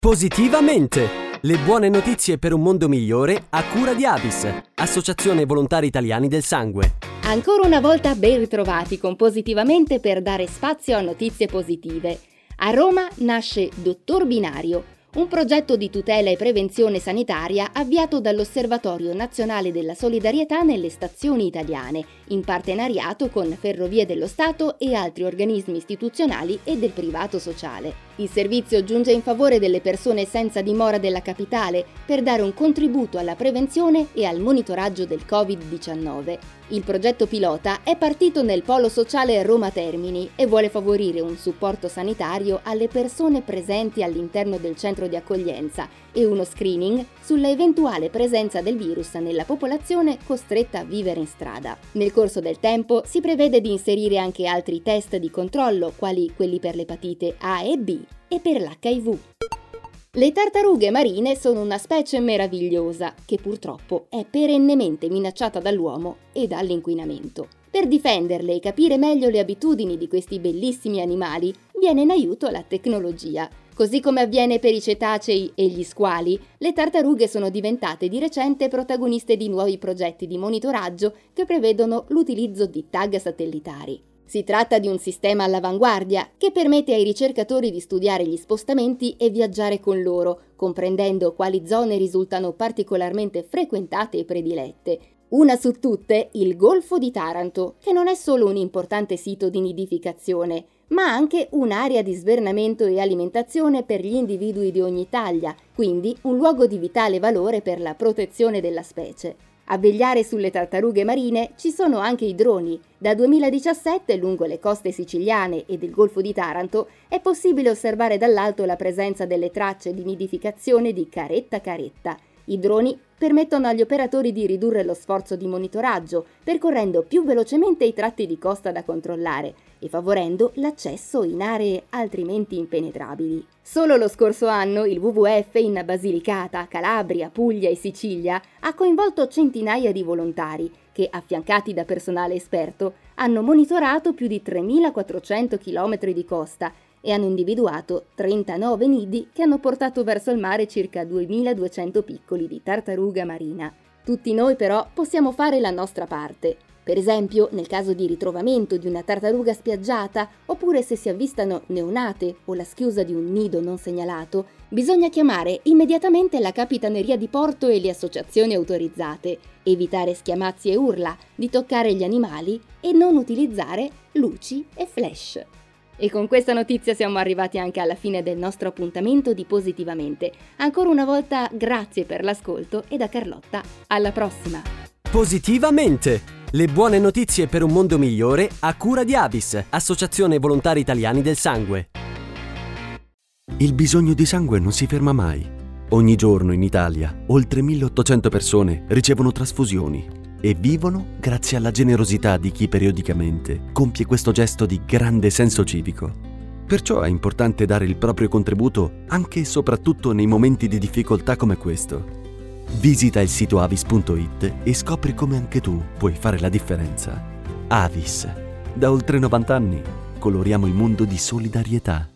Positivamente! Le buone notizie per un mondo migliore a cura di Avis, Associazione Volontari Italiani del Sangue. Ancora una volta ben ritrovati con Positivamente per dare spazio a notizie positive. A Roma nasce Dottor Binario, un progetto di tutela e prevenzione sanitaria avviato dall'Osservatorio Nazionale della Solidarietà nelle stazioni italiane, in partenariato con Ferrovie dello Stato e altri organismi istituzionali e del privato sociale. Il servizio giunge in favore delle persone senza dimora della capitale per dare un contributo alla prevenzione e al monitoraggio del Covid-19. Il progetto pilota è partito nel polo sociale Roma Termini e vuole favorire un supporto sanitario alle persone presenti all'interno del centro di accoglienza e uno screening sulla eventuale presenza del virus nella popolazione costretta a vivere in strada. Nel corso del tempo si prevede di inserire anche altri test di controllo, quali quelli per l'epatite A e B e per l'HIV. Le tartarughe marine sono una specie meravigliosa che purtroppo è perennemente minacciata dall'uomo e dall'inquinamento. Per difenderle e capire meglio le abitudini di questi bellissimi animali viene in aiuto la tecnologia. Così come avviene per i cetacei e gli squali, le tartarughe sono diventate di recente protagoniste di nuovi progetti di monitoraggio che prevedono l'utilizzo di tag satellitari. Si tratta di un sistema all'avanguardia che permette ai ricercatori di studiare gli spostamenti e viaggiare con loro, comprendendo quali zone risultano particolarmente frequentate e predilette. Una su tutte, il Golfo di Taranto, che non è solo un importante sito di nidificazione, ma anche un'area di svernamento e alimentazione per gli individui di ogni taglia, quindi un luogo di vitale valore per la protezione della specie. A vegliare sulle tartarughe marine ci sono anche i droni. Da 2017 lungo le coste siciliane e del Golfo di Taranto è possibile osservare dall'alto la presenza delle tracce di nidificazione di caretta caretta. I droni permettono agli operatori di ridurre lo sforzo di monitoraggio, percorrendo più velocemente i tratti di costa da controllare e favorendo l'accesso in aree altrimenti impenetrabili. Solo lo scorso anno il WWF in Basilicata, Calabria, Puglia e Sicilia ha coinvolto centinaia di volontari che, affiancati da personale esperto, hanno monitorato più di 3.400 km di costa e hanno individuato 39 nidi che hanno portato verso il mare circa 2.200 piccoli di tartaruga marina. Tutti noi però possiamo fare la nostra parte. Per esempio, nel caso di ritrovamento di una tartaruga spiaggiata, oppure se si avvistano neonate o la schiusa di un nido non segnalato, bisogna chiamare immediatamente la Capitaneria di Porto e le associazioni autorizzate, evitare schiamazzi e urla, di toccare gli animali e non utilizzare luci e flash. E con questa notizia siamo arrivati anche alla fine del nostro appuntamento di Positivamente. Ancora una volta grazie per l'ascolto e da Carlotta alla prossima. Positivamente! Le buone notizie per un mondo migliore a cura di Avis, Associazione Volontari Italiani del Sangue. Il bisogno di sangue non si ferma mai. Ogni giorno in Italia oltre 1800 persone ricevono trasfusioni e vivono grazie alla generosità di chi periodicamente compie questo gesto di grande senso civico. Perciò è importante dare il proprio contributo anche e soprattutto nei momenti di difficoltà come questo. Visita il sito avis.it e scopri come anche tu puoi fare la differenza. Avis. Da oltre 90 anni coloriamo il mondo di solidarietà.